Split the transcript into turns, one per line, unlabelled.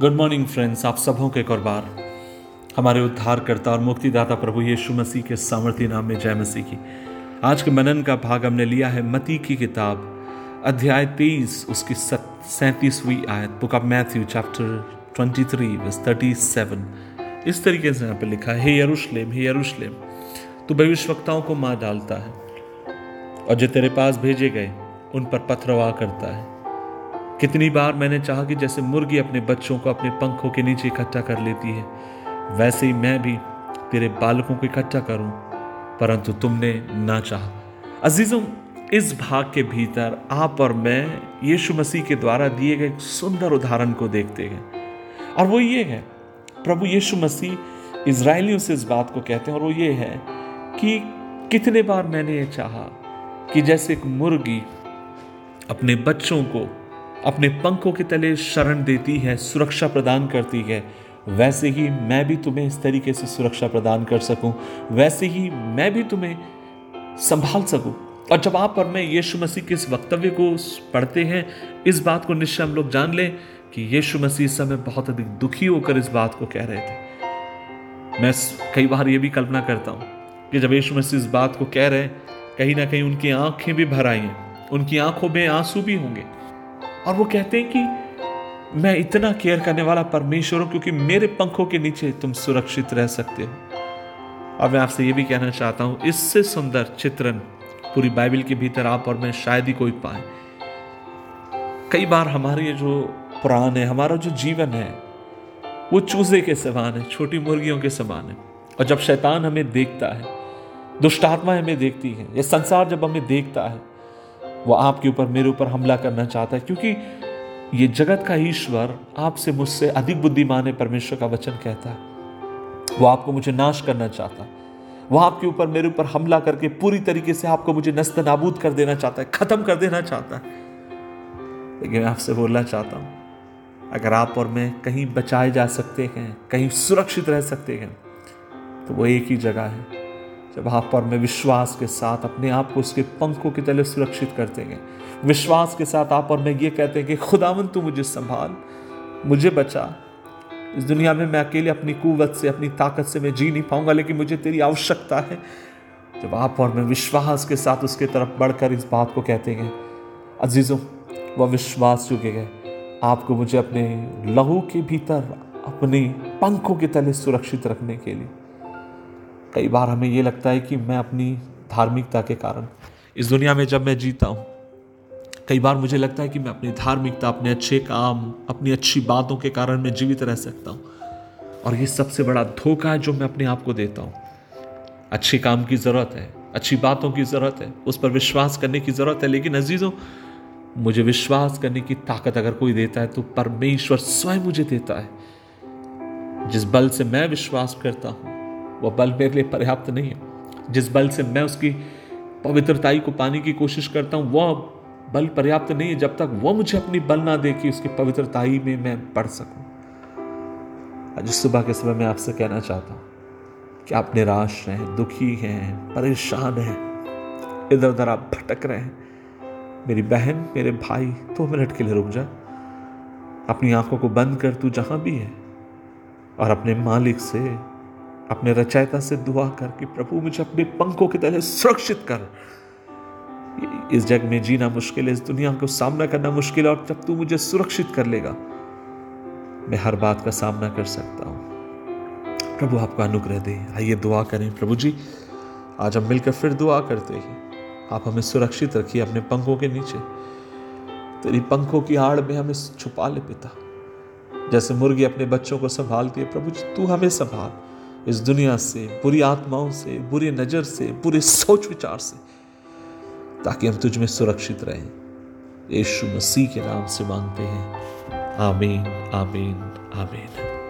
Good morning friends आप सबों के एक और बार। हमारे उद्धारकर्ता और मुक्तिदाता प्रभु यीशु मसीह के सामर्थ्य नाम में जय मसीह की। आज के मनन का भाग हमने लिया है मती की किताब, अध्याय तेईस, उसकी सैंतीसवीं आयत, book of Matthew, chapter twenty three thirty seven इस तरीके से यहाँ पे लिखा है, हे यरूशलेम हे यरूशलेम, तू भविष्यवक्ताओं को मार डालता है और जो तेरे पास भेजे गए, उन पर पथरवा करता है। कितनी बार मैंने चाहा कि जैसे मुर्गी अपने बच्चों को अपने पंखों के नीचे इकट्ठा कर लेती है, वैसे ही मैं भी तेरे बालकों को इकट्ठा करूँ, परंतु तुमने ना चाहा। अजीजों, इस भाग के भीतर आप और मैं यीशु मसीह के द्वारा दिए गए एक सुंदर उदाहरण को देखते हैं। और वो ये है, प्रभु यीशु मसीह इसराइलियों से इस बात को कहते हैं और वो ये है कि कितने बार मैंने ये चाहा कि जैसे एक मुर्गी अपने बच्चों को अपने पंखों के तले शरण देती है, सुरक्षा प्रदान करती है। वैसे ही मैं भी तुम्हें इस तरीके से सुरक्षा प्रदान कर सकूँ। वैसे ही मैं भी तुम्हें संभाल सकूँ। और जब आप और मैं यीशु मसीह के इस वक्तव्य को पढ़ते हैं, इस बात को निश्चय हम लोग जान लें कि यीशु मसीह इस समय बहुत अधिक दुखी होकर इस बात को कह रहे थे। मैं कई बार ये भी कल्पना करता हूँ कि जब यीशु मसीह इस बात को कह रहे हैं, कहीं ना कहीं उनकी आँखें भी भर आई हैं। उनकी आँखों में आँसू भी होंगे। और वो कहते हैं कि मैं इतना केयर करने वाला परमेश्वर हूँ क्योंकि मेरे पंखों के नीचे तुम सुरक्षित रह सकते हो। और मैं आपसे ये भी कहना चाहता हूँ, इससे सुंदर चित्रण पूरी बाइबल के भीतर आप और मैं शायद ही कोई पाए। कई बार हमारे जो पुराण है, हमारा जो जीवन है, वो चूजे के समान है, छोटी मुर्गियों के समान है। और जब शैतान हमें देखता है दुष्टात्मा हमें देखती है, ये संसार जब हमें देखता है वो आपके ऊपर, मेरे ऊपर हमला करना चाहता है। क्योंकि ये जगत का ईश्वर आपसे मुझसे अधिक बुद्धिमान है, परमेश्वर का वचन कहता है। वो आपको मुझे नाश करना चाहता है। वो आपके ऊपर, मेरे ऊपर हमला करके पूरी तरीके से आपको मुझे नस्त नाबूद कर देना चाहता है, खत्म कर देना चाहता है। लेकिन मैं आपसे बोलना चाहता हूँ, अगर आप और मैं कहीं बचाए जा सकते हैं, कहीं सुरक्षित रह सकते हैं तो वो एक ही जगह है। जब आप और में विश्वास के साथ अपने आप को उसके पंखों की तले सुरक्षित करते हैं विश्वास के साथ आप और मैं ये कहते हैं कि खुदावन तू मुझे संभाल, मुझे बचा। इस दुनिया में मैं अकेले अपनी कुवत से, अपनी ताकत से मैं जी नहीं पाऊँगा, लेकिन मुझे तेरी आवश्यकता है। जब आप और मैं विश्वास के साथ उसके तरफ़ बढ़कर इस बात को कहते हैं, अजीजों, वह विश्वास चुके गए आपको मुझे अपने लहू के भीतर, अपने पंखों के तले सुरक्षित रखने के लिए कई बार हमें ये लगता है कि मैं अपनी धार्मिकता के कारण, इस दुनिया में जब मैं जीता हूँ, कई बार मुझे लगता है कि मैं अपनी धार्मिकता, अपने अच्छे काम, अपनी अच्छी बातों के कारण मैं जीवित रह सकता हूँ। और ये सबसे बड़ा धोखा है जो मैं अपने आप को देता हूँ। अच्छे काम की ज़रूरत है, अच्छी बातों की ज़रूरत है, उस पर विश्वास करने की ज़रूरत है। लेकिन अजीज़ों, मुझे विश्वास करने की ताकत अगर कोई देता है तो परमेश्वर स्वयं मुझे देता है। जिस बल से मैं विश्वास करता हूँ वह बल मेरे लिए पर्याप्त नहीं है। जिस बल से मैं उसकी पवित्रताई को पाने की कोशिश करता हूँ, वह बल पर्याप्त नहीं है। जब तक वह मुझे अपनी बल ना दे कि उसकी पवित्रताई में मैं बढ़ सकूँ। आज सुबह के समय मैं आपसे कहना चाहता हूँ कि आप निराश हैं, दुखी हैं, परेशान हैं, इधर उधर आप भटक रहे हैं। मेरी बहन, मेरे भाई, दो मिनट के लिए रुक जा। अपनी आँखों को बंद कर तू जहाँ भी है और अपने मालिक से अपने रचयिता से दुआ कर कि प्रभु, मुझे अपने पंखों के तरह सुरक्षित कर। इस जग में जीना मुश्किल है, इस दुनिया को सामना करना मुश्किल है, और जब तू मुझे सुरक्षित कर लेगा, मैं हर बात का सामना कर सकता हूँ। प्रभु, आपका अनुग्रह दे। आइए दुआ करें। प्रभु जी, आज हम मिलकर फिर दुआ करते हैं। आप हमें सुरक्षित रखिए अपने पंखों के नीचे। तेरी पंखों की आड़ में हमें छुपा ले पिता। जैसे मुर्गी अपने बच्चों को संभालती है, प्रभु जी, तू हमें संभाल। इस दुनिया से, बुरी आत्माओं से, बुरी नज़र से, बुरे सोच विचार से, ताकि हम तुझ में सुरक्षित रहें। यीशु मसीह के नाम से मांगते हैं। आमीन आमीन आमीन।